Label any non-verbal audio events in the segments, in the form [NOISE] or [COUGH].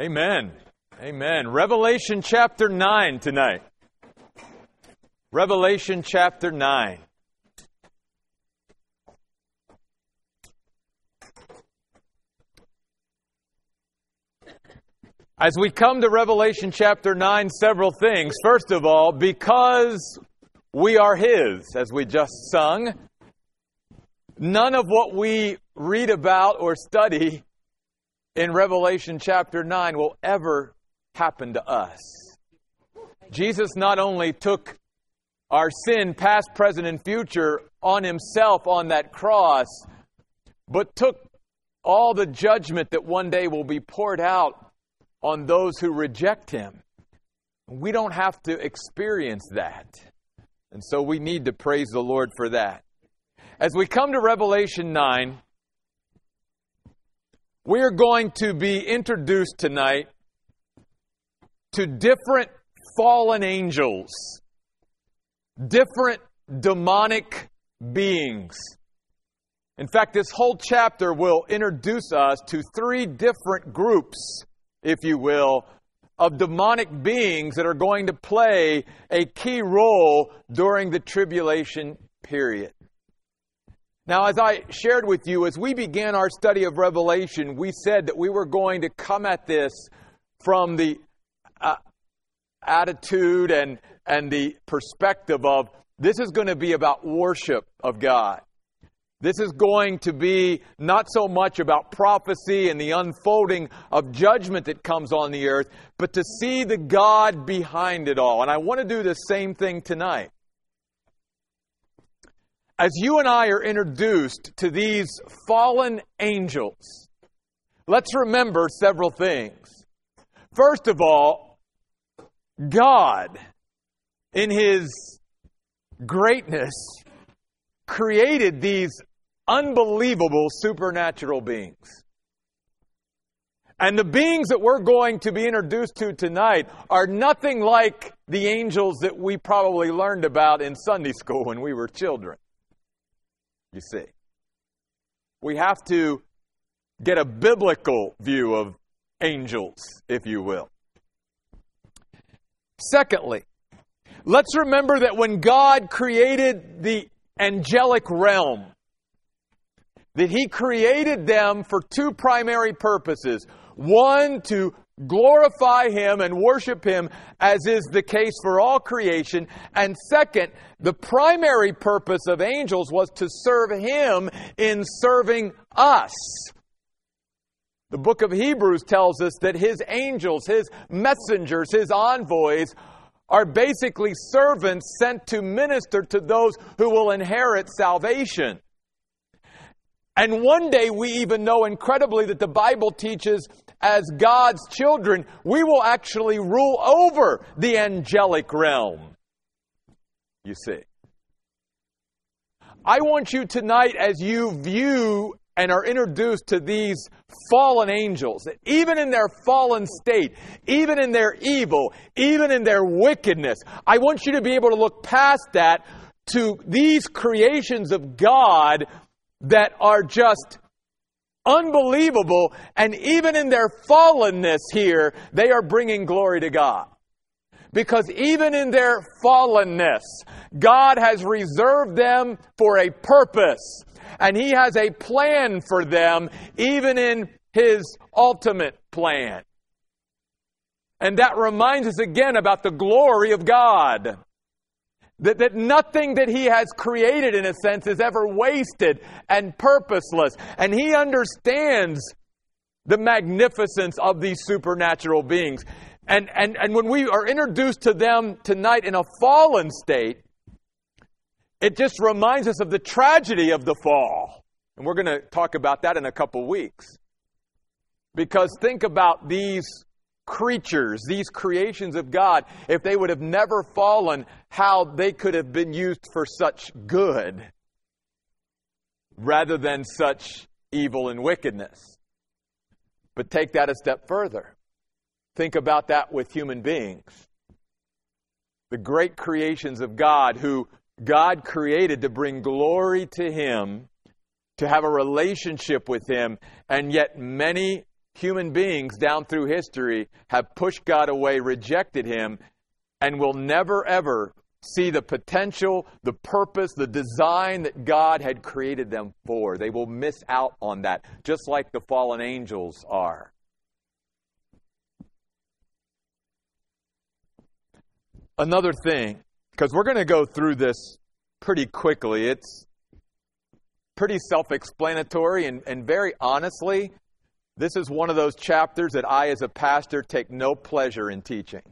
Amen. Amen. Revelation chapter 9 tonight. Revelation chapter 9. As we come to Revelation chapter 9, several things. First of all, because we are His, as we just sung, none of what we read about or study in Revelation chapter 9 will ever happen to us. Jesus not only took our sin, past, present, and future, on himself on that cross, but took all the judgment that one day will be poured out on those who reject him. We don't have to experience that. And so we need to praise the Lord for that. As we come to Revelation 9, we are going to be introduced tonight to different fallen angels, different demonic beings. In fact, this whole chapter will introduce us to three different groups, if you will, of demonic beings that are going to play a key role during the tribulation period. Now, as I shared with you, as we began our study of Revelation, we said that we were going to come at this from the uh, attitude and, and the perspective of this is going to be about worship of God. This is going to be not so much about prophecy and the unfolding of judgment that comes on the earth, but to see the God behind it all. And I want to do the same thing tonight as you and I are introduced to these fallen angels, let's remember several things. First of all, God, in His greatness, created these unbelievable supernatural beings. And the beings that we're going to be introduced to tonight are nothing like the angels that we probably learned about in Sunday school when we were children you see. We have to get a biblical view of angels, if you will. Secondly, let's remember that when God created the angelic realm, that He created them for two primary purposes. One, to glorify Him and worship Him, as is the case for all creation. And second, the primary purpose of angels was to serve Him in serving us. The book of Hebrews tells us that His angels, His messengers, His envoys, are basically servants sent to minister to those who will inherit salvation. And one day we even know incredibly that the Bible teaches as God's children, we will actually rule over the angelic realm. You see. I want you tonight, as you view and are introduced to these fallen angels, that even in their fallen state, even in their evil, even in their wickedness, I want you to be able to look past that to these creations of God that are just unbelievable. And even in their fallenness here, they are bringing glory to God. Because even in their fallenness, God has reserved them for a purpose. And He has a plan for them, even in His ultimate plan. And that reminds us again about the glory of God. That, that nothing that he has created, in a sense, is ever wasted and purposeless. And he understands the magnificence of these supernatural beings. And, and, and when we are introduced to them tonight in a fallen state, it just reminds us of the tragedy of the fall. And we're going to talk about that in a couple weeks. Because think about these creatures, these creations of God, if they would have never fallen, how they could have been used for such good rather than such evil and wickedness. But take that a step further. Think about that with human beings. The great creations of God, who God created to bring glory to Him, to have a relationship with Him, and yet many human beings down through history have pushed God away, rejected Him, and will never ever see the potential, the purpose, the design that God had created them for. They will miss out on that, just like the fallen angels are. Another thing, because we're going to go through this pretty quickly, it's pretty self explanatory, and, and very honestly, this is one of those chapters that I, as a pastor, take no pleasure in teaching.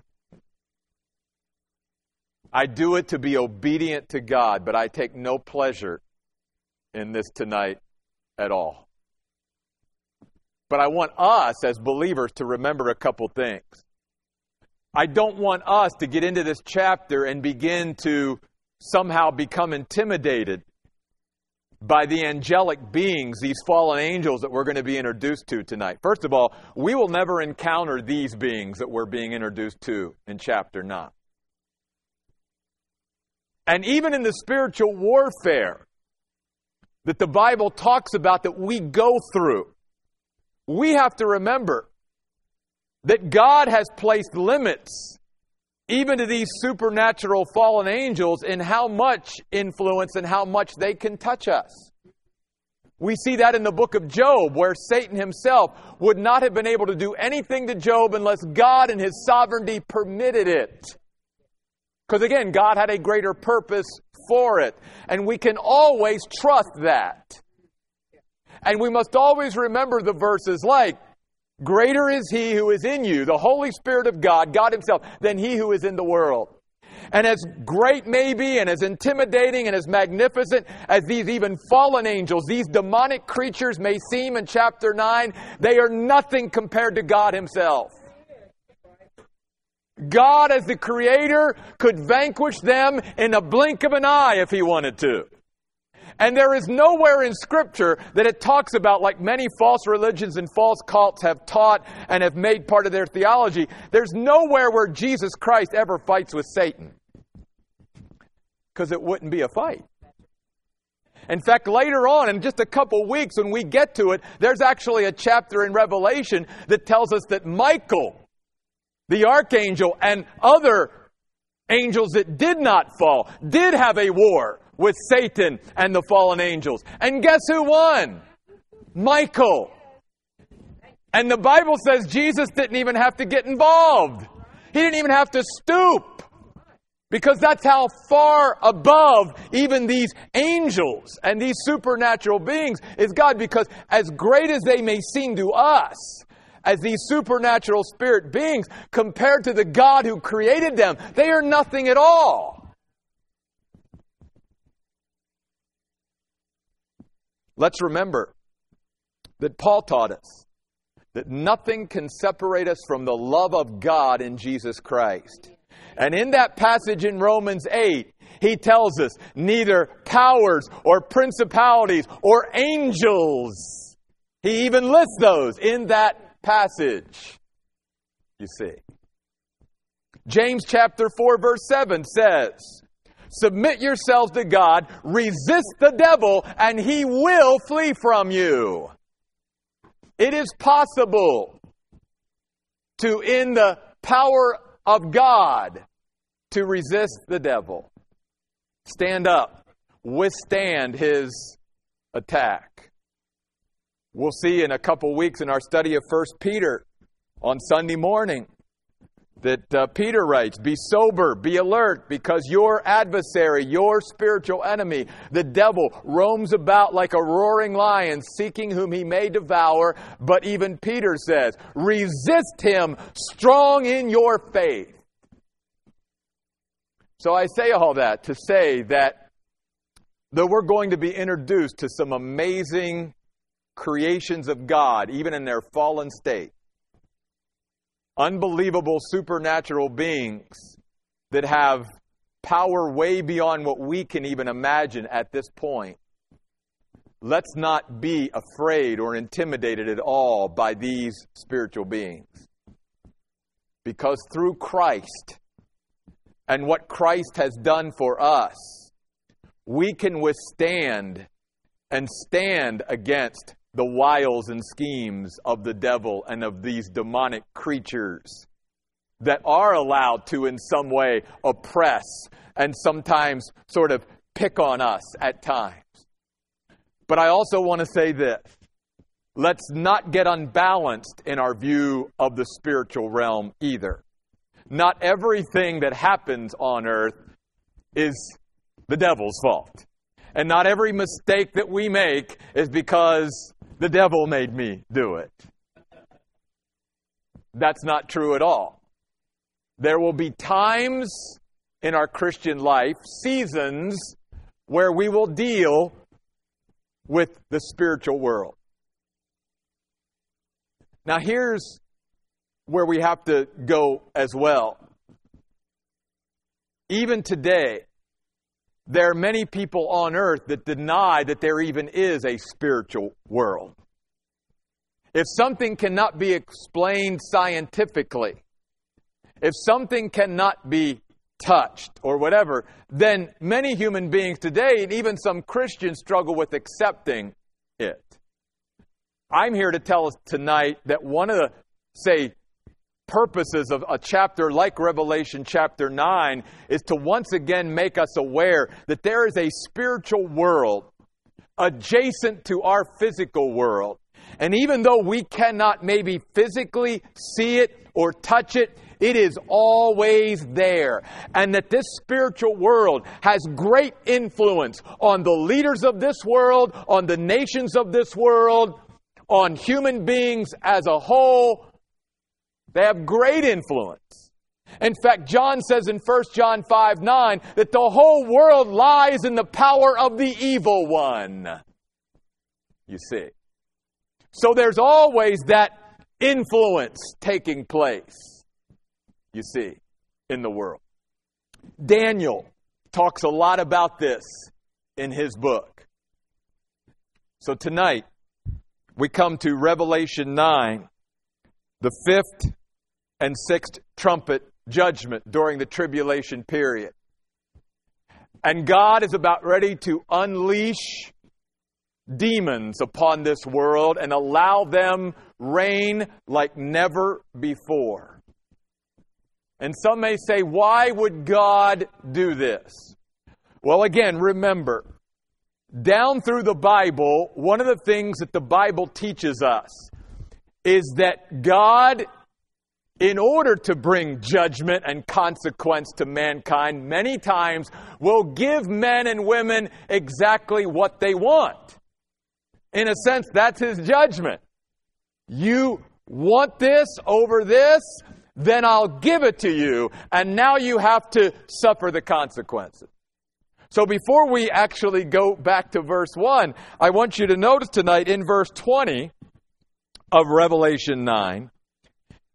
I do it to be obedient to God, but I take no pleasure in this tonight at all. But I want us as believers to remember a couple things. I don't want us to get into this chapter and begin to somehow become intimidated by the angelic beings, these fallen angels that we're going to be introduced to tonight. First of all, we will never encounter these beings that we're being introduced to in chapter 9. And even in the spiritual warfare that the Bible talks about that we go through, we have to remember that God has placed limits even to these supernatural fallen angels in how much influence and how much they can touch us. We see that in the book of Job, where Satan himself would not have been able to do anything to Job unless God in his sovereignty permitted it. Because again, God had a greater purpose for it. And we can always trust that. And we must always remember the verses like, Greater is He who is in you, the Holy Spirit of God, God Himself, than He who is in the world. And as great may be, and as intimidating and as magnificent as these even fallen angels, these demonic creatures may seem in chapter 9, they are nothing compared to God Himself. God, as the Creator, could vanquish them in a blink of an eye if He wanted to. And there is nowhere in Scripture that it talks about, like many false religions and false cults have taught and have made part of their theology, there's nowhere where Jesus Christ ever fights with Satan. Because it wouldn't be a fight. In fact, later on, in just a couple weeks, when we get to it, there's actually a chapter in Revelation that tells us that Michael, the archangel, and other angels that did not fall did have a war with Satan and the fallen angels. And guess who won? Michael. And the Bible says Jesus didn't even have to get involved. He didn't even have to stoop. Because that's how far above even these angels and these supernatural beings is God. Because as great as they may seem to us, as these supernatural spirit beings compared to the God who created them. They are nothing at all. Let's remember that Paul taught us that nothing can separate us from the love of God in Jesus Christ. And in that passage in Romans 8, he tells us neither powers or principalities or angels. He even lists those in that passage, you see. James chapter 4, verse 7 says, Submit yourselves to God, resist the devil, and he will flee from you. It is possible to, in the power of God, to resist the devil. Stand up, withstand his attack. We'll see in a couple weeks in our study of 1 Peter on Sunday morning that uh, Peter writes, Be sober, be alert, because your adversary, your spiritual enemy, the devil, roams about like a roaring lion, seeking whom he may devour. But even Peter says, Resist him, strong in your faith. So I say all that to say that though we're going to be introduced to some amazing creations of God, even in their fallen state. Unbelievable supernatural beings that have power way beyond what we can even imagine at this point. Let's not be afraid or intimidated at all by these spiritual beings. Because through Christ and what Christ has done for us, we can withstand and stand against the wiles and schemes of the devil and of these demonic creatures that are allowed to, in some way, oppress and sometimes sort of pick on us at times. But I also want to say this let's not get unbalanced in our view of the spiritual realm either. Not everything that happens on earth is the devil's fault. And not every mistake that we make is because the devil made me do it. That's not true at all. There will be times in our Christian life, seasons, where we will deal with the spiritual world. Now, here's where we have to go as well. Even today, there are many people on earth that deny that there even is a spiritual world. If something cannot be explained scientifically, if something cannot be touched or whatever, then many human beings today, and even some Christians, struggle with accepting it. I'm here to tell us tonight that one of the, say, purposes of a chapter like Revelation chapter 9 is to once again make us aware that there is a spiritual world adjacent to our physical world. And even though we cannot maybe physically see it or touch it, it is always there. And that this spiritual world has great influence on the leaders of this world, on the nations of this world, on human beings as a whole. They have great influence. In fact, John says in 1 John 5 9 that the whole world lies in the power of the evil one. You see. So there's always that influence taking place, you see, in the world. Daniel talks a lot about this in his book. So tonight, we come to Revelation 9, the fifth and sixth trumpet judgment during the tribulation period. And God is about ready to unleash demons upon this world and allow them reign like never before. And some may say, why would God do this? Well, again, remember, down through the Bible, one of the things that the Bible teaches us is that God, in order to bring judgment and consequence to mankind, many times will give men and women exactly what they want. In a sense, that's his judgment. You want this over this, then I'll give it to you, and now you have to suffer the consequences. So before we actually go back to verse 1, I want you to notice tonight in verse 20 of Revelation 9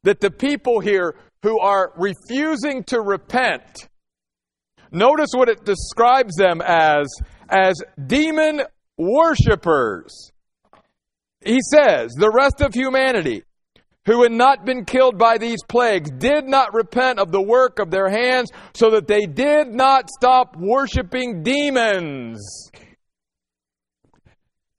that the people here who are refusing to repent, notice what it describes them as, as demon worshippers. He says, the rest of humanity who had not been killed by these plagues did not repent of the work of their hands so that they did not stop worshiping demons.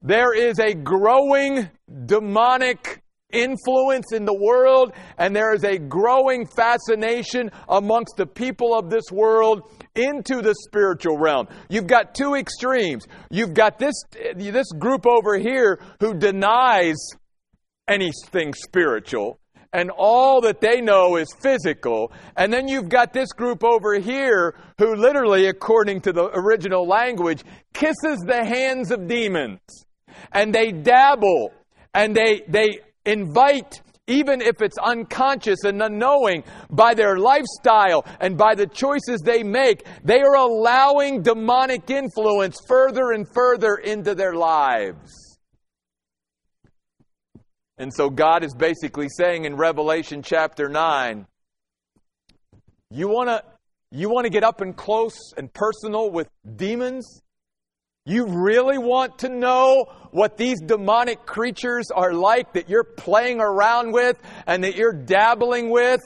There is a growing demonic influence in the world, and there is a growing fascination amongst the people of this world into the spiritual realm. You've got two extremes. You've got this, this group over here who denies anything spiritual, and all that they know is physical. And then you've got this group over here who literally, according to the original language, kisses the hands of demons. And they dabble and they, they invite even if it's unconscious and unknowing, by their lifestyle and by the choices they make, they are allowing demonic influence further and further into their lives. And so God is basically saying in Revelation chapter 9, you want to you want to get up and close and personal with demons? You really want to know what these demonic creatures are like that you're playing around with and that you're dabbling with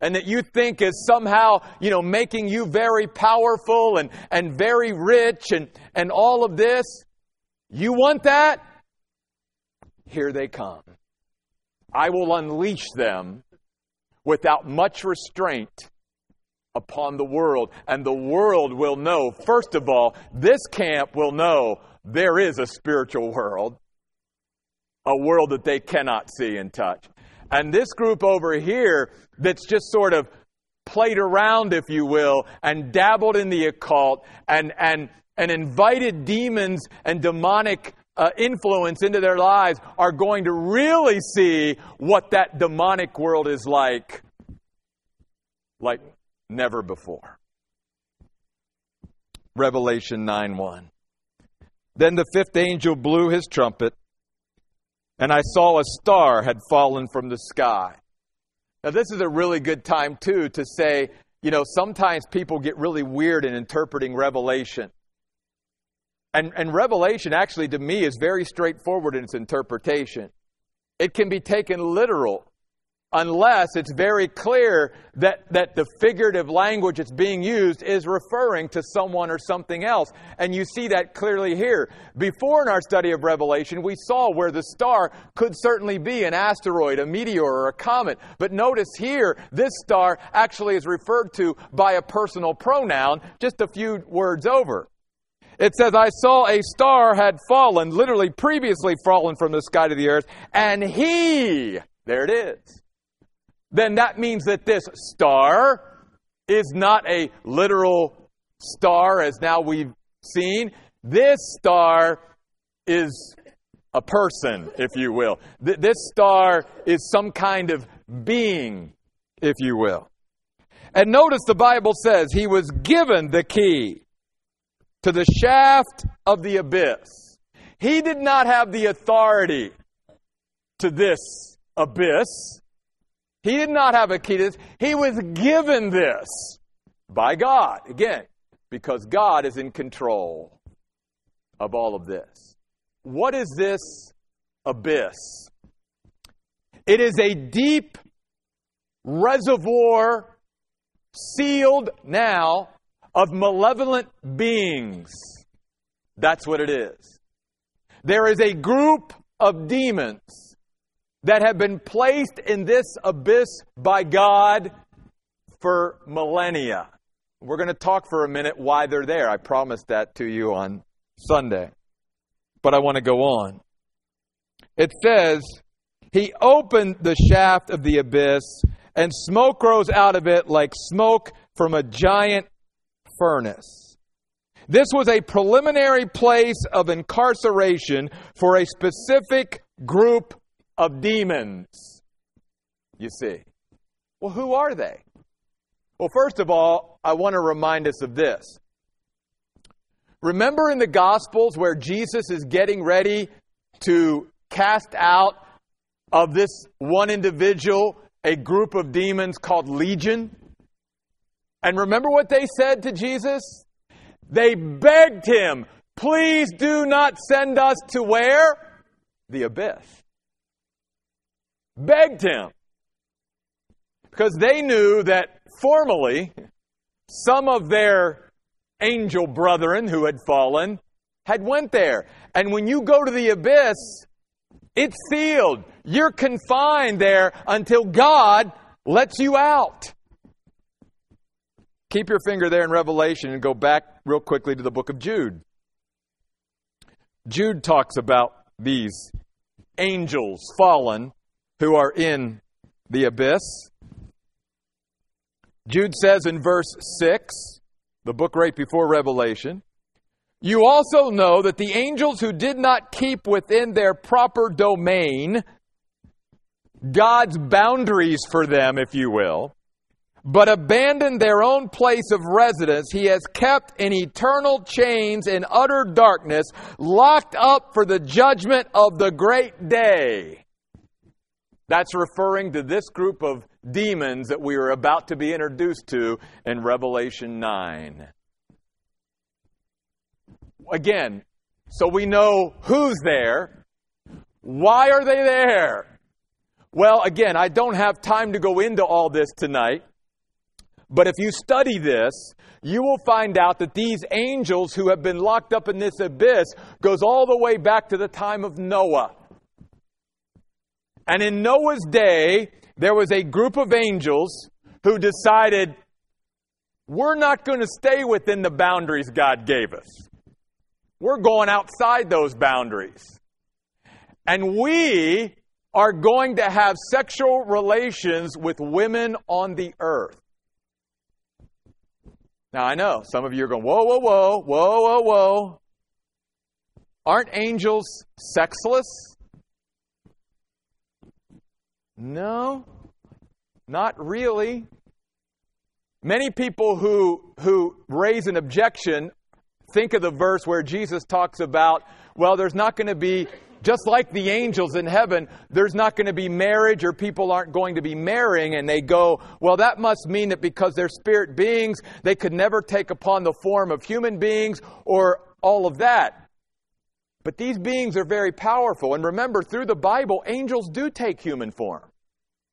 and that you think is somehow, you know, making you very powerful and, and very rich and, and all of this? You want that? here they come. I will unleash them without much restraint upon the world. And the world will know, first of all, this camp will know there is a spiritual world, a world that they cannot see and touch. And this group over here that's just sort of played around, if you will, and dabbled in the occult and, and, and invited demons and demonic uh, influence into their lives are going to really see what that demonic world is like, like never before. Revelation 9 1. Then the fifth angel blew his trumpet, and I saw a star had fallen from the sky. Now, this is a really good time, too, to say, you know, sometimes people get really weird in interpreting Revelation. And, and Revelation, actually, to me, is very straightforward in its interpretation. It can be taken literal unless it's very clear that, that the figurative language that's being used is referring to someone or something else. And you see that clearly here. Before in our study of Revelation, we saw where the star could certainly be an asteroid, a meteor, or a comet. But notice here, this star actually is referred to by a personal pronoun just a few words over. It says, I saw a star had fallen, literally previously fallen from the sky to the earth, and he, there it is, then that means that this star is not a literal star as now we've seen. This star is a person, if you will. Th- this star is some kind of being, if you will. And notice the Bible says he was given the key to the shaft of the abyss. He did not have the authority to this abyss. He did not have a key to this. He was given this by God. Again, because God is in control of all of this. What is this abyss? It is a deep reservoir, sealed now, of malevolent beings. That's what it is. There is a group of demons that have been placed in this abyss by God for millennia. We're going to talk for a minute why they're there. I promised that to you on Sunday. But I want to go on. It says, He opened the shaft of the abyss, and smoke rose out of it like smoke from a giant furnace. This was a preliminary place of incarceration for a specific group of demons. You see. Well, who are they? Well, first of all, I want to remind us of this. Remember in the Gospels where Jesus is getting ready to cast out of this one individual a group of demons called Legion? And remember what they said to Jesus? They begged him, please do not send us to where? The abyss begged him. Because they knew that formerly some of their angel brethren who had fallen had went there. And when you go to the abyss, it's sealed. You're confined there until God lets you out. Keep your finger there in Revelation and go back real quickly to the book of Jude. Jude talks about these angels fallen who are in the abyss. Jude says in verse 6, the book right before Revelation, you also know that the angels who did not keep within their proper domain God's boundaries for them, if you will, but abandoned their own place of residence, he has kept in eternal chains in utter darkness, locked up for the judgment of the great day. That's referring to this group of demons that we are about to be introduced to in Revelation 9. Again, so we know who's there. Why are they there? Well, again, I don't have time to go into all this tonight. But if you study this, you will find out that these angels who have been locked up in this abyss goes all the way back to the time of Noah. And in Noah's day, there was a group of angels who decided, we're not going to stay within the boundaries God gave us. We're going outside those boundaries. And we are going to have sexual relations with women on the earth. Now, I know some of you are going, whoa, whoa, whoa, whoa, whoa, whoa. Aren't angels sexless? No, not really. Many people who, who raise an objection think of the verse where Jesus talks about, well, there's not going to be, just like the angels in heaven, there's not going to be marriage or people aren't going to be marrying. And they go, well, that must mean that because they're spirit beings, they could never take upon the form of human beings or all of that. But these beings are very powerful. And remember, through the Bible, angels do take human form.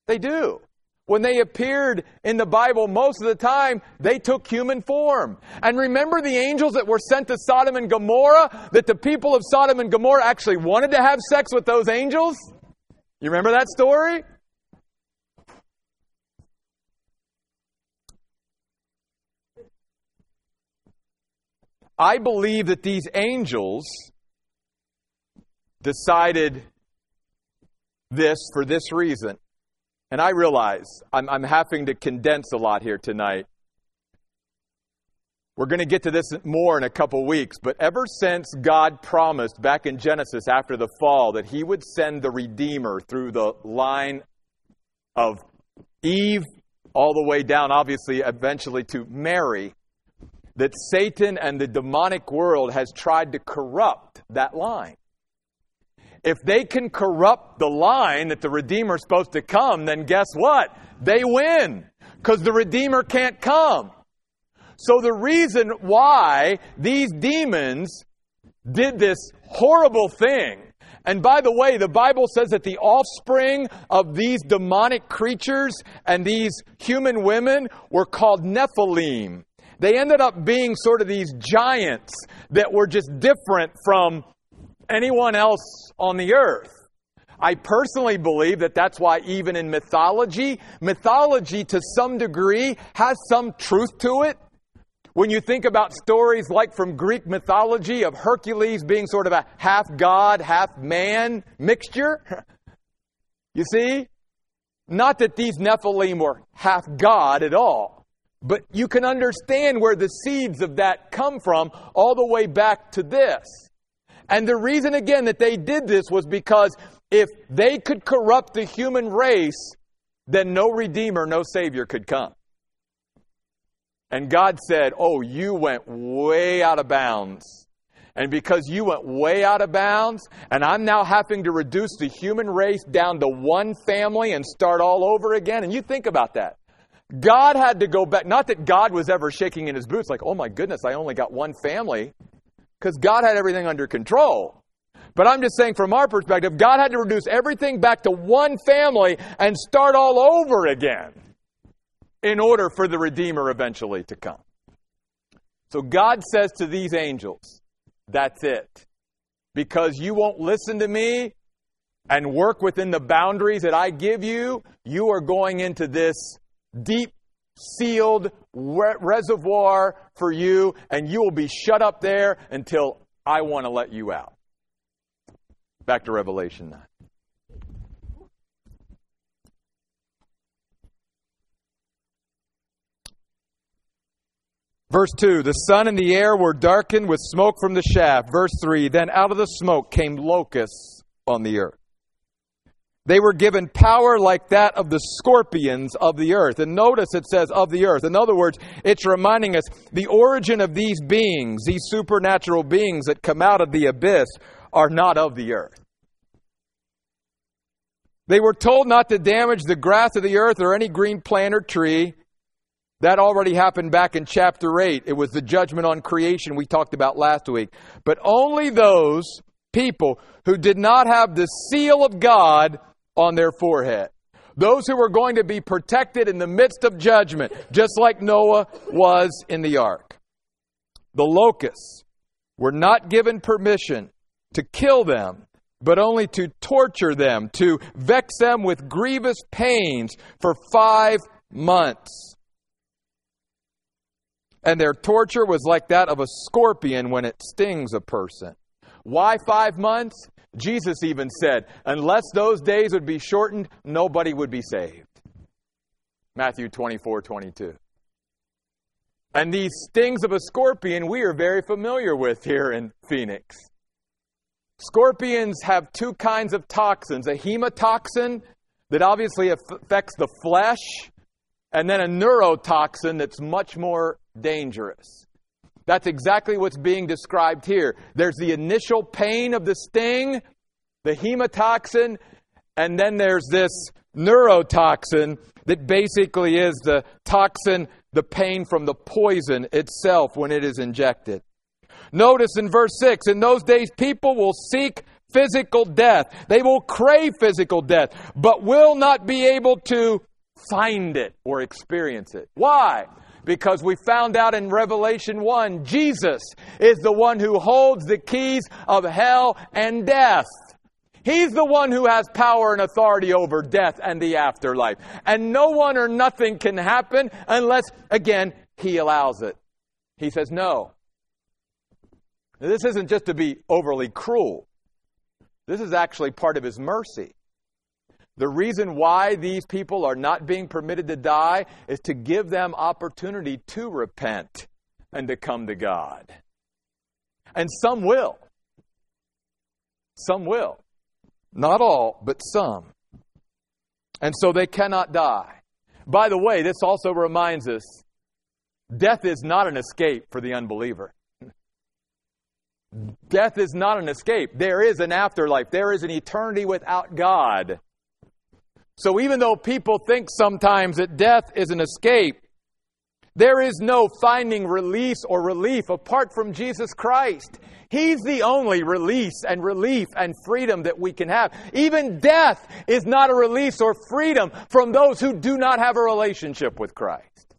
They do. When they appeared in the Bible, most of the time, they took human form. And remember the angels that were sent to Sodom and Gomorrah? That the people of Sodom and Gomorrah actually wanted to have sex with those angels? You remember that story? I believe that these angels decided this for this reason. And I realize I'm, I'm having to condense a lot here tonight. We're going to get to this more in a couple weeks, but ever since God promised back in Genesis after the fall that He would send the Redeemer through the line of Eve all the way down, obviously, eventually to Mary, that Satan and the demonic world has tried to corrupt that line if they can corrupt the line that the Redeemer is supposed to come, then guess what? They win because the Redeemer can't come. So the reason why these demons did this horrible thing, and by the way, the Bible says that the offspring of these demonic creatures and these human women were called Nephilim. They ended up being sort of these giants that were just different from anyone else on the earth. I personally believe that that's why even in mythology, mythology to some degree has some truth to it. When you think about stories like from Greek mythology of Hercules being sort of a half god, half man mixture, you see? Not that these Nephilim were half God at all, but you can understand where the seeds of that come from all the way back to this. And the reason again that they did this was because if they could corrupt the human race, then no Redeemer, no Savior could come. And God said, Oh, you went way out of bounds. And because you went way out of bounds, and I'm now having to reduce the human race down to one family and start all over again. And you think about that. God had to go back. Not that God was ever shaking in his boots, like, oh my goodness, I only got one family because God had everything under control. But I'm just saying, from our perspective, God had to reduce everything back to one family and start all over again in order for the Redeemer eventually to come. So God says to these angels, That's it. Because you won't listen to me and work within the boundaries that I give you, you are going into this deep sealed re- reservoir for you, and you will be shut up there until I want to let you out. Back to Revelation 9. Verse 2 The sun and the air were darkened with smoke from the shaft. Verse 3 Then out of the smoke came locusts on the earth. They were given power like that of the scorpions of the earth. And notice it says of the earth. In other words, it's reminding us the origin of these beings, these supernatural beings that come out of the abyss, are not of the earth. They were told not to damage the grass of the earth or any green plant or tree. That already happened back in chapter 8. It was the judgment on creation we talked about last week. But only those people who did not have the seal of God on their forehead. Those who were going to be protected in the midst of judgment, just like Noah was in the ark. The locusts were not given permission to kill them but only to torture them, to vex them with grievous pains for five months. And their torture was like that of a scorpion when it stings a person. Why five months? Jesus even said, unless those days would be shortened, nobody would be saved. Matthew 24, 22. And these stings of a scorpion we are very familiar with here in Phoenix. Scorpions have two kinds of toxins a hemotoxin that obviously affects the flesh, and then a neurotoxin that's much more dangerous. That's exactly what's being described here. There's the initial pain of the sting, the hemotoxin, and then there's this neurotoxin that basically is the toxin, the pain from the poison itself when it is injected. Notice in verse 6 in those days, people will seek physical death. They will crave physical death, but will not be able to find it or experience it. Why? Because we found out in Revelation 1, Jesus is the one who holds the keys of hell and death. He's the one who has power and authority over death and the afterlife. And no one or nothing can happen unless, again, He allows it. He says, no. This isn't just to be overly cruel. This is actually part of His mercy. The reason why these people are not being permitted to die is to give them opportunity to repent and to come to God. And some will. Some will. Not all, but some. And so they cannot die. By the way, this also reminds us death is not an escape for the unbeliever. Death is not an escape. There is an afterlife. There is an eternity without God. So even though people think sometimes that death is an escape, there is no finding release or relief apart from Jesus Christ. He's the only release and relief and freedom that we can have. Even death is not a release or freedom from those who do not have a relationship with Christ.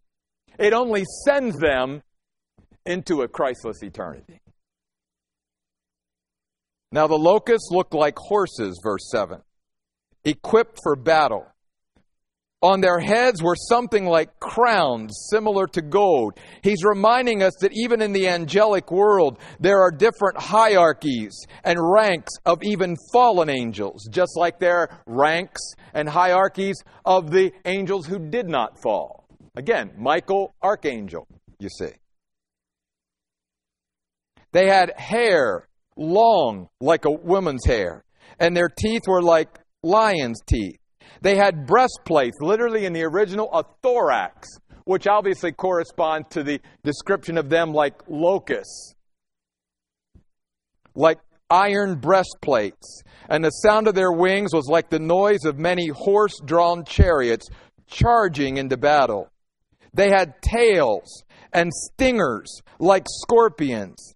It only sends them into a Christless eternity. Now the locusts look like horses, verse 7 equipped for battle. On their heads were something like crowns similar to gold. He's reminding us that even in the angelic world, there are different hierarchies and ranks of even fallen angels, just like there are ranks and hierarchies of the angels who did not fall. Again, Michael, archangel, you see. They had hair long like a woman's hair, and their teeth were like lion's teeth. They had breastplates, literally in the original, a thorax, which obviously corresponds to the description of them like locusts, like iron breastplates. And the sound of their wings was like the noise of many horse drawn chariots charging into battle. They had tails and stingers like scorpions.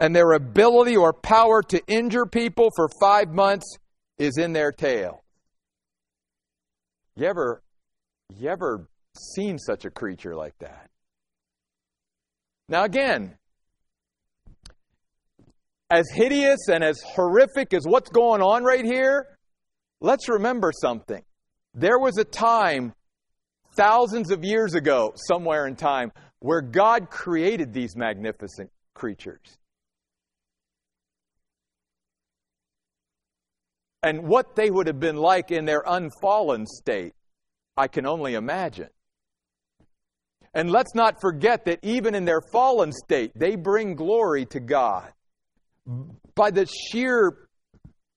And their ability or power to injure people for five months is in their tail. You ever, you ever seen such a creature like that? Now, again, as hideous and as horrific as what's going on right here, let's remember something. There was a time, thousands of years ago, somewhere in time, where God created these magnificent creatures. And what they would have been like in their unfallen state, I can only imagine. And let's not forget that even in their fallen state, they bring glory to God by the sheer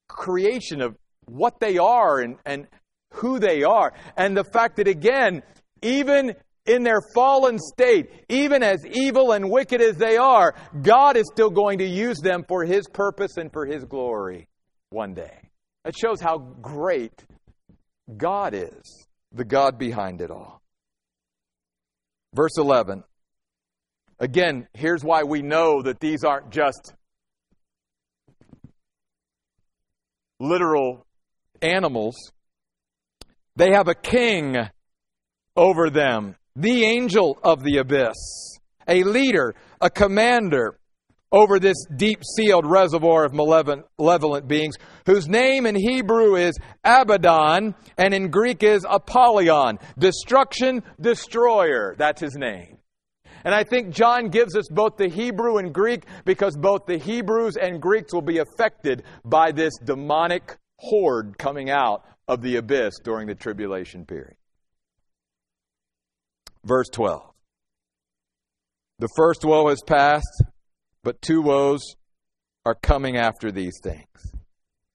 creation of what they are and, and who they are. And the fact that, again, even in their fallen state, even as evil and wicked as they are, God is still going to use them for His purpose and for His glory one day. It shows how great God is, the God behind it all. Verse 11. Again, here's why we know that these aren't just literal animals. They have a king over them, the angel of the abyss, a leader, a commander over this deep sealed reservoir of malevolent beings, whose name in Hebrew is Abaddon and in Greek is Apollyon. Destruction, destroyer. That's his name. And I think John gives us both the Hebrew and Greek because both the Hebrews and Greeks will be affected by this demonic horde coming out of the abyss during the tribulation period. Verse 12. The first woe has passed, but two woes are coming after these things.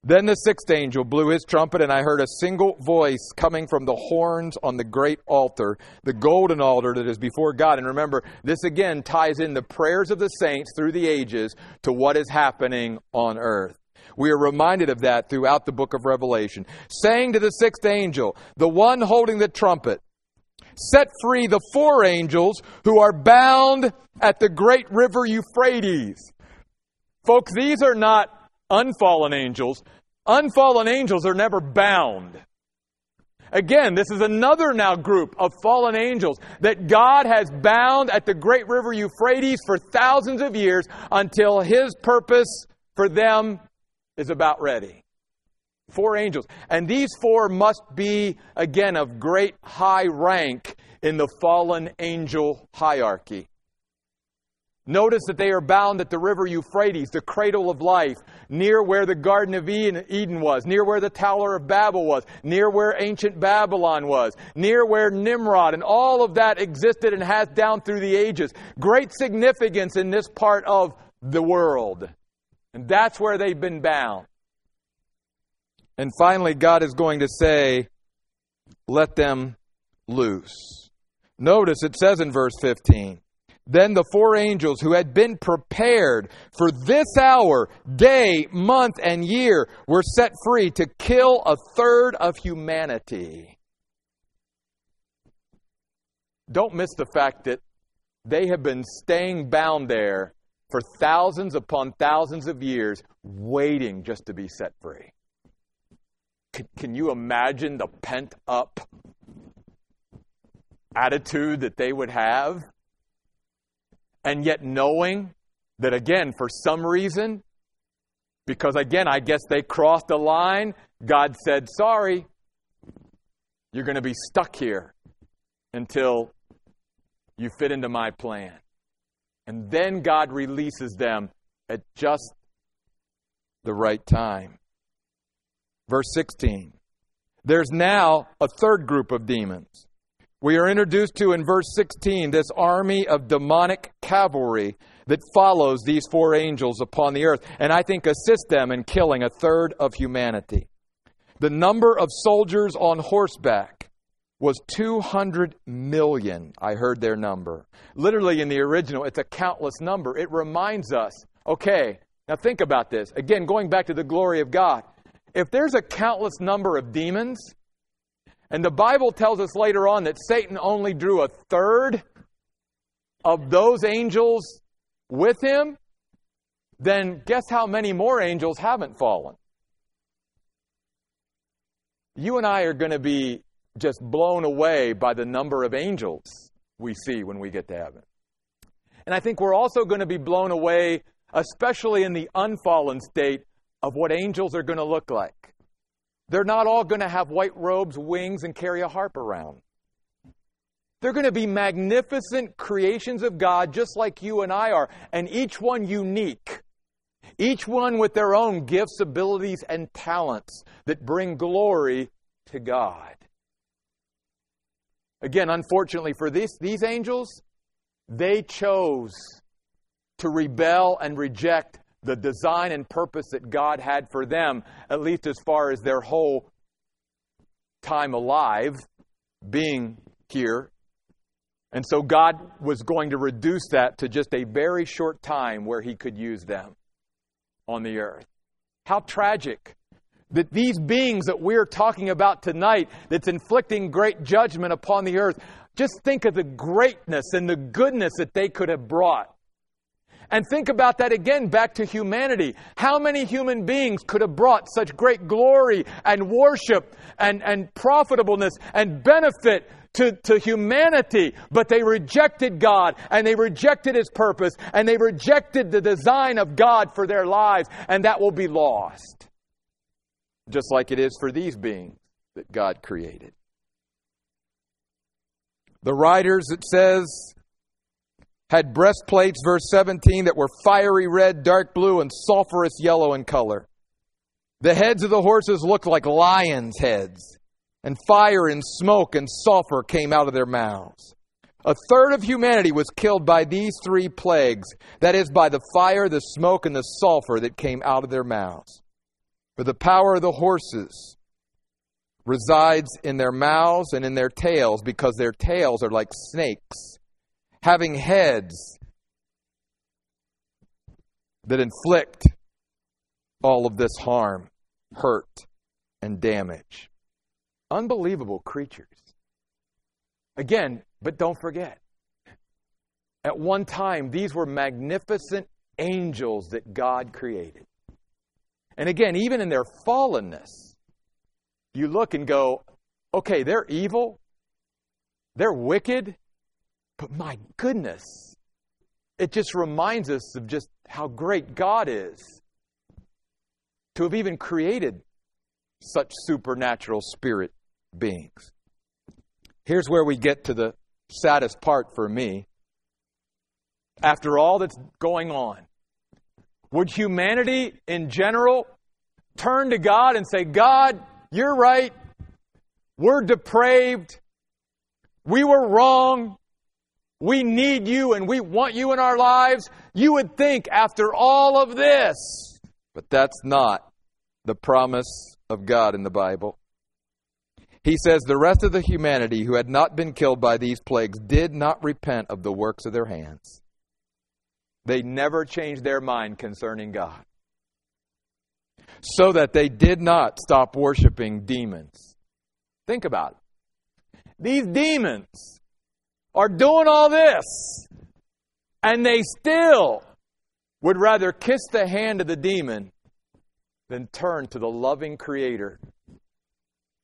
Then the sixth angel blew his trumpet, and I heard a single voice coming from the horns on the great altar, the golden altar that is before God. And remember, this again ties in the prayers of the saints through the ages to what is happening on earth. We are reminded of that throughout the book of Revelation. Saying to the sixth angel, the one holding the trumpet, set free the four angels who are bound at the great river Euphrates. Folks, these are not unfallen angels. Unfallen angels are never bound. Again, this is another now group of fallen angels that God has bound at the great river Euphrates for thousands of years until his purpose for them is about ready. Four angels. And these four must be, again, of great high rank in the fallen angel hierarchy. Notice that they are bound at the river Euphrates, the cradle of life, near where the Garden of Eden was, near where the Tower of Babel was, near where ancient Babylon was, near where Nimrod and all of that existed and has down through the ages. Great significance in this part of the world. And that's where they've been bound. And finally, God is going to say, let them loose. Notice it says in verse 15, then the four angels who had been prepared for this hour, day, month, and year were set free to kill a third of humanity. Don't miss the fact that they have been staying bound there for thousands upon thousands of years, waiting just to be set free. Can, can you imagine the pent up attitude that they would have? and yet knowing that, again, for some reason, because again, I guess they crossed a line, God said, Sorry, you're going to be stuck here until you fit into my plan. And then God releases them at just the right time. Verse 16. There's now a third group of demons. We are introduced to in verse 16 this army of demonic cavalry that follows these four angels upon the earth, and I think assist them in killing a third of humanity. The number of soldiers on horseback was 200 million. I heard their number. Literally in the original, it's a countless number. It reminds us okay, now think about this. Again, going back to the glory of God. If there's a countless number of demons, and the Bible tells us later on that Satan only drew a third of those angels with him. Then guess how many more angels haven't fallen? You and I are going to be just blown away by the number of angels we see when we get to heaven. And I think we're also going to be blown away, especially in the unfallen state, of what angels are going to look like. They're not all going to have white robes, wings, and carry a harp around. They're going to be magnificent creations of God, just like you and I are, and each one unique. Each one with their own gifts, abilities, and talents that bring glory to God. Again, unfortunately for these, these angels, they chose to rebel and reject the design and purpose that God had for them, at least as far as their whole time alive, being here. And so God was going to reduce that to just a very short time where He could use them on the earth. How tragic that these beings that we're talking about tonight, that's inflicting great judgment upon the earth, just think of the greatness and the goodness that they could have brought And think about that again back to humanity. How many human beings could have brought such great glory and worship and, and profitableness and benefit to, to humanity, but they rejected God and they rejected His purpose and they rejected the design of God for their lives, and that will be lost. Just like it is for these beings that God created. The riders, it says, had breastplates, verse 17, that were fiery red, dark blue, and sulphurous yellow in color. The heads of the horses looked like lions' heads, and fire and smoke and sulfur came out of their mouths. A third of humanity was killed by these three plagues that is, by the fire, the smoke, and the sulfur that came out of their mouths. For the power of the horses resides in their mouths and in their tails, because their tails are like snakes having heads that inflict all of this harm, hurt, and damage. Unbelievable creatures. Again, but don't forget, at one time, these were magnificent angels that God created. And again, even in their fallenness, you look and go, okay, they're evil, they're wicked, but my goodness, it just reminds us of just how great God is to have even created such supernatural spirit beings. Here's where we get to the saddest part for me. After all that's going on, would humanity in general turn to God and say, God, you're right. We're depraved. We were wrong. We need you and we want you in our lives. You would think after all of this. But that's not the promise of God in the Bible. He says the rest of the humanity who had not been killed by these plagues did not repent of the works of their hands. They never changed their mind concerning God. So that they did not stop worshiping demons. Think about it. These demons are doing all this, and they still would rather kiss the hand of the demon than turn to the loving Creator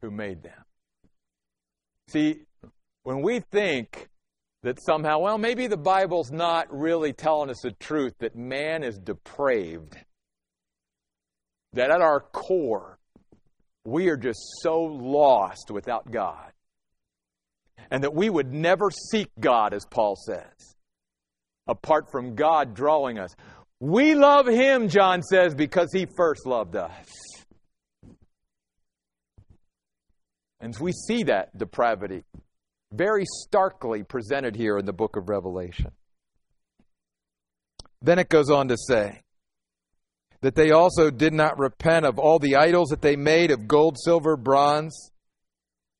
who made them. See, when we think that somehow, well, maybe the Bible's not really telling us the truth that man is depraved, that at our core, we are just so lost without God and that we would never seek God, as Paul says, apart from God drawing us. We love Him, John says, because He first loved us. And we see that depravity very starkly presented here in the book of Revelation. Then it goes on to say that they also did not repent of all the idols that they made of gold, silver, bronze,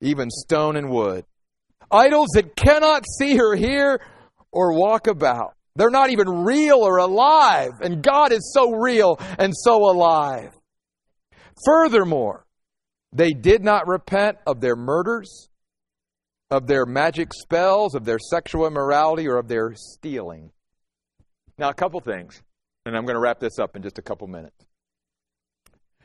even stone and wood Idols that cannot see or hear or walk about. They're not even real or alive. And God is so real and so alive. Furthermore, they did not repent of their murders, of their magic spells, of their sexual immorality, or of their stealing. Now, a couple things, and I'm going to wrap this up in just a couple minutes.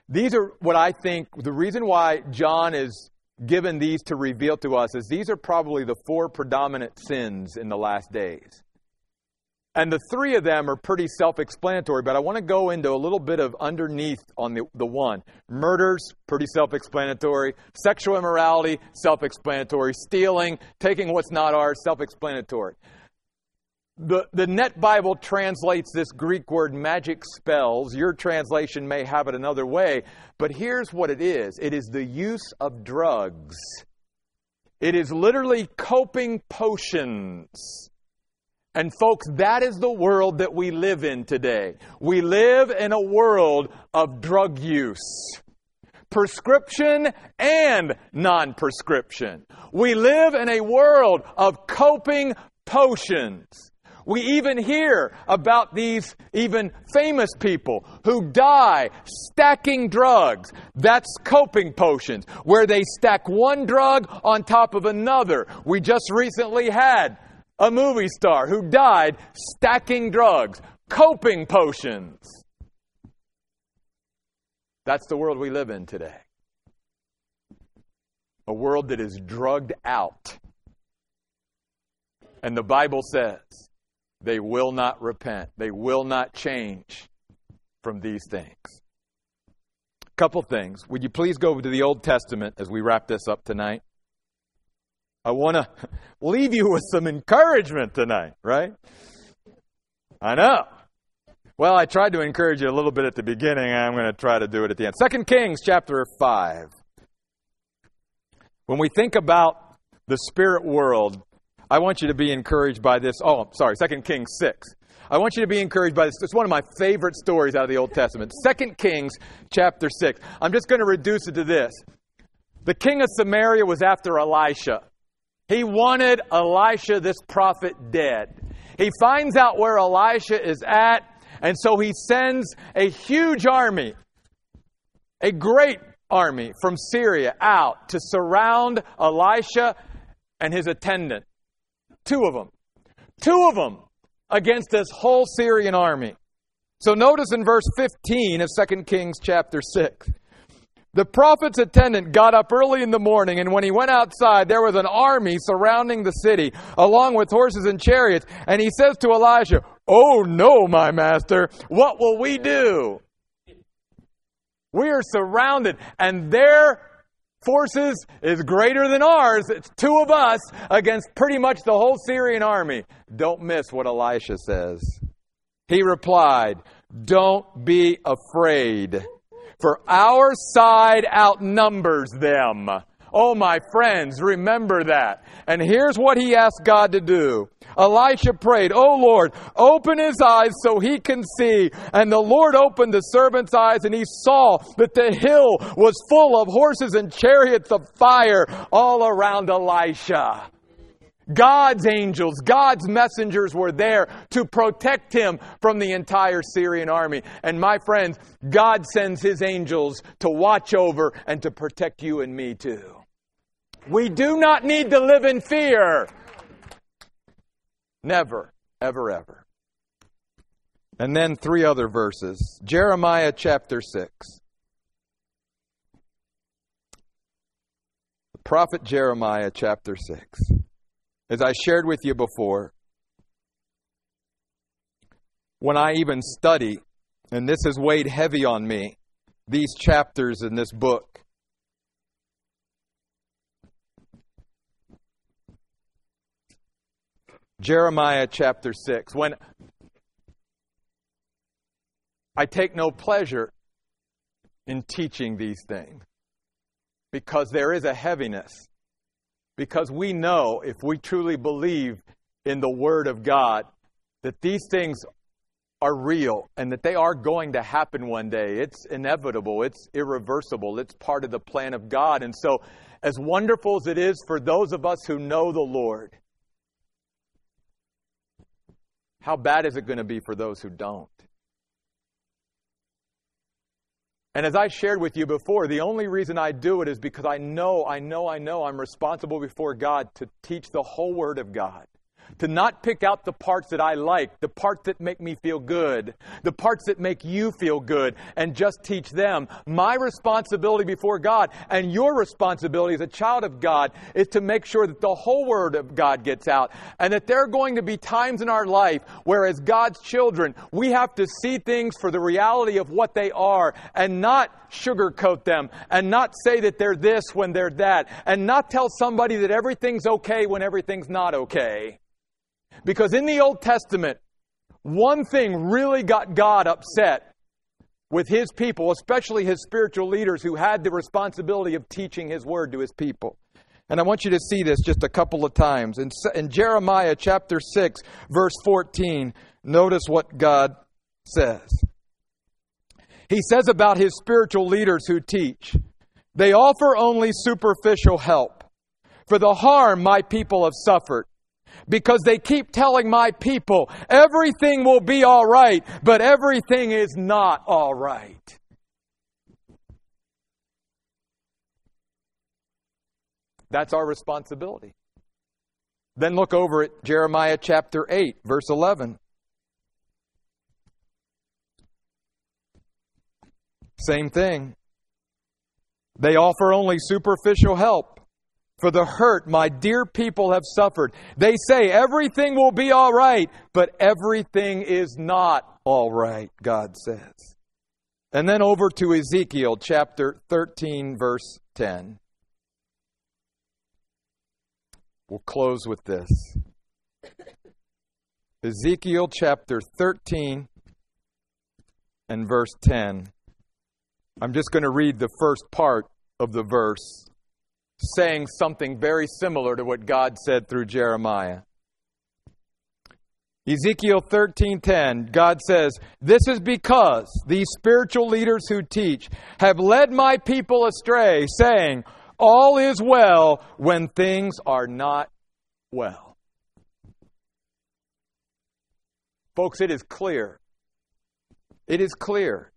These are what I think the reason why John is given these to reveal to us is these are probably the four predominant sins in the last days. And the three of them are pretty self explanatory, but I want to go into a little bit of underneath on the, the one. Murders, pretty self explanatory. Sexual immorality, self explanatory. Stealing, taking what's not ours, self explanatory. The, the Net Bible translates this Greek word magic spells. Your translation may have it another way, but here's what it is it is the use of drugs. It is literally coping potions. And folks, that is the world that we live in today. We live in a world of drug use. Prescription and non prescription. We live in a world of coping potions. We even hear about these even famous people who die stacking drugs. That's coping potions, where they stack one drug on top of another. We just recently had a movie star who died stacking drugs. coping potions. That's the world we live in today. A world that is drugged out. And the Bible says they will not repent, they will not change from these things. A Couple things. Would you please go to the Old Testament as we wrap this up tonight? I want to [LAUGHS] leave you with some encouragement tonight, right? I know. Well, I tried to encourage you a little bit at the beginning. I'm going to try to do it at the end. Second Kings chapter 5. When we think about the spirit world, I want you to be encouraged by this. Oh, sorry, Second Kings 6. I want you to be encouraged by this. It's one of my favorite stories out of the Old Testament. Second Kings chapter 6. I'm just going to reduce it to this. The king of Samaria was after Elisha. He wanted Elisha, this prophet, dead. He finds out where Elisha is at, and so he sends a huge army, a great army from Syria out to surround Elisha and his attendant. Two of them. Two of them against this whole Syrian army. So notice in verse 15 of 2 Kings chapter 6. The prophet's attendant got up early in the morning, and when he went outside, there was an army surrounding the city, along with horses and chariots. And he says to Elijah, Oh no, my master, what will we do? We are surrounded, and their forces is greater than ours. It's two of us against pretty much the whole Syrian army. Don't miss what Elisha says. He replied, Don't be afraid for our side outnumbers them. Oh, my friends, remember that. And here's what he asked God to do. Elisha prayed, Oh Lord, open his eyes so he can see. And the Lord opened the servant's eyes and he saw that the hill was full of horses and chariots of fire all around Elisha. God's angels, God's messengers were there to protect him from the entire Syrian army. And my friends, God sends his angels to watch over and to protect you and me too. We do not need to live in fear. Never, ever, ever. And then three other verses Jeremiah chapter 6. The prophet Jeremiah chapter 6. As I shared with you before, when I even study, and this has weighed heavy on me, these chapters in this book. Jeremiah chapter 6. When I take no pleasure in teaching these things because there is a heaviness because we know, if we truly believe in the Word of God, that these things are real and that they are going to happen one day. It's inevitable, it's irreversible, it's part of the plan of God. And so, as wonderful as it is for those of us who know the Lord, how bad is it going to be for those who don't? And as I shared with you before, the only reason I do it is because I know, I know, I know I'm responsible before God to teach the whole Word of God to not pick out the parts that I like, the parts that make me feel good, the parts that make you feel good, and just teach them. My responsibility before God and your responsibility as a child of God is to make sure that the whole Word of God gets out and that there are going to be times in our life where, as God's children, we have to see things for the reality of what they are and not sugarcoat them and not say that they're this when they're that and not tell somebody that everything's okay when everything's not okay. Because in the Old Testament, one thing really got God upset with his people, especially his spiritual leaders who had the responsibility of teaching his word to his people. And I want you to see this just a couple of times. In, in Jeremiah chapter 6, verse 14, notice what God says. He says about his spiritual leaders who teach, they offer only superficial help for the harm my people have suffered because they keep telling my people everything will be all right, but everything is not all right. That's our responsibility. Then look over at Jeremiah chapter 8, verse 11. Same thing. They offer only superficial help for the hurt my dear people have suffered. They say everything will be all right, but everything is not all right, God says. And then over to Ezekiel chapter 13, verse 10. We'll close with this. Ezekiel chapter 13 and verse 10. I'm just going to read the first part of the verse, saying something very similar to what God said through Jeremiah. Ezekiel 13:10 God says, "This is because these spiritual leaders who teach have led my people astray, saying, all is well when things are not well." Folks, it is clear. It is clear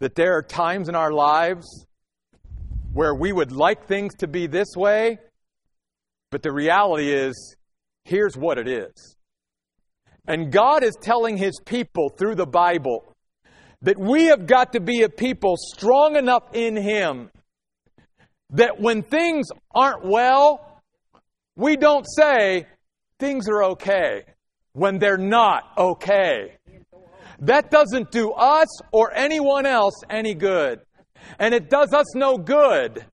that there are times in our lives where we would like things to be this way, but the reality is here's what it is. And God is telling His people through the Bible that we have got to be a people strong enough in Him that when things aren't well, we don't say things are okay when they're not okay. That doesn't do us or anyone else any good. And it does us no good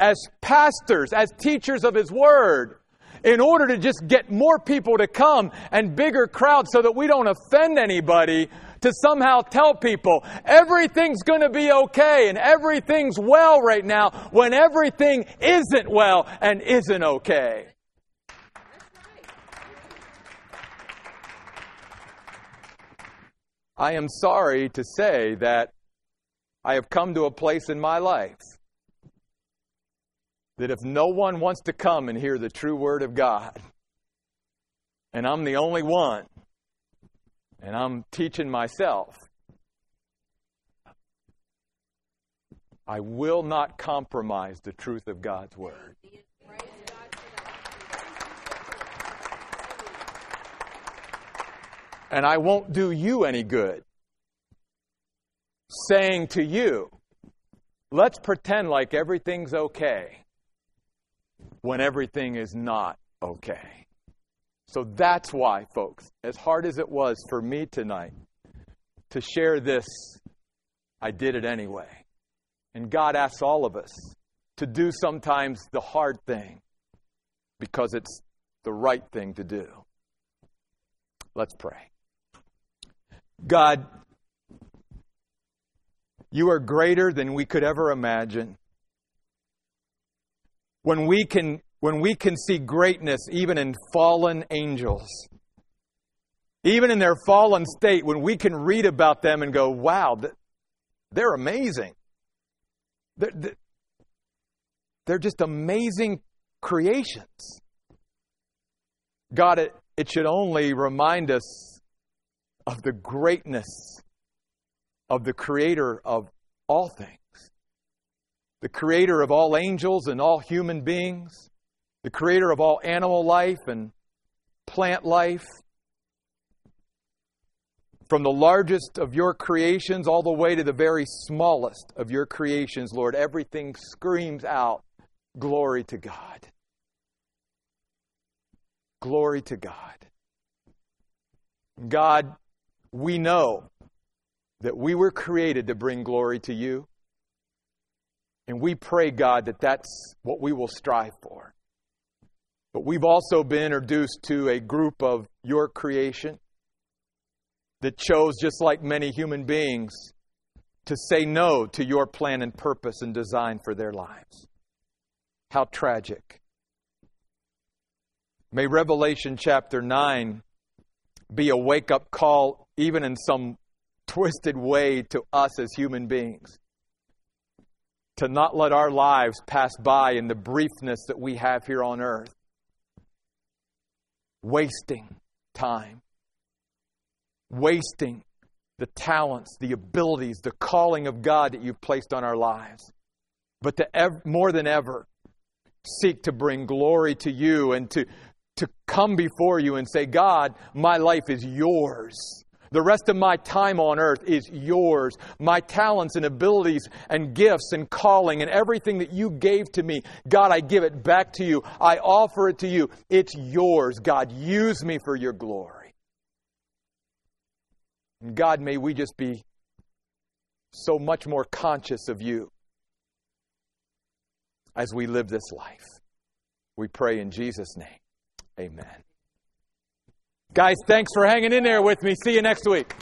as pastors, as teachers of His Word, in order to just get more people to come and bigger crowds so that we don't offend anybody to somehow tell people everything's going to be okay and everything's well right now when everything isn't well and isn't okay. I am sorry to say that I have come to a place in my life that if no one wants to come and hear the true word of God, and I'm the only one, and I'm teaching myself, I will not compromise the truth of God's word. And I won't do you any good saying to you, let's pretend like everything's okay when everything is not okay. So that's why, folks, as hard as it was for me tonight to share this, I did it anyway. And God asks all of us to do sometimes the hard thing because it's the right thing to do. Let's pray. God, you are greater than we could ever imagine. When we can, when we can see greatness even in fallen angels, even in their fallen state, when we can read about them and go, wow, they're amazing. They're, they're just amazing creations. God, it, it should only remind us of the greatness of the creator of all things, the creator of all angels and all human beings, the creator of all animal life and plant life. From the largest of your creations all the way to the very smallest of your creations, Lord, everything screams out, Glory to God. Glory to God. God, we know that we were created to bring glory to you. And we pray, God, that that's what we will strive for. But we've also been introduced to a group of your creation that chose, just like many human beings, to say no to your plan and purpose and design for their lives. How tragic. May Revelation chapter 9 be a wake up call even in some [LAUGHS] twisted way, to us as human beings. To not let our lives pass by in the briefness that we have here on earth, wasting time, wasting the talents, the abilities, the calling of God that you've placed on our lives. But to ev- more than ever, seek to bring glory to you and to, to come before you and say, God, my life is yours. The rest of my time on earth is yours. My talents and abilities and gifts and calling and everything that you gave to me, God, I give it back to you. I offer it to you. It's yours. God, use me for your glory. And God, may we just be so much more conscious of you as we live this life. We pray in Jesus' name. Amen. Guys, thanks for hanging in there with me. See you next week.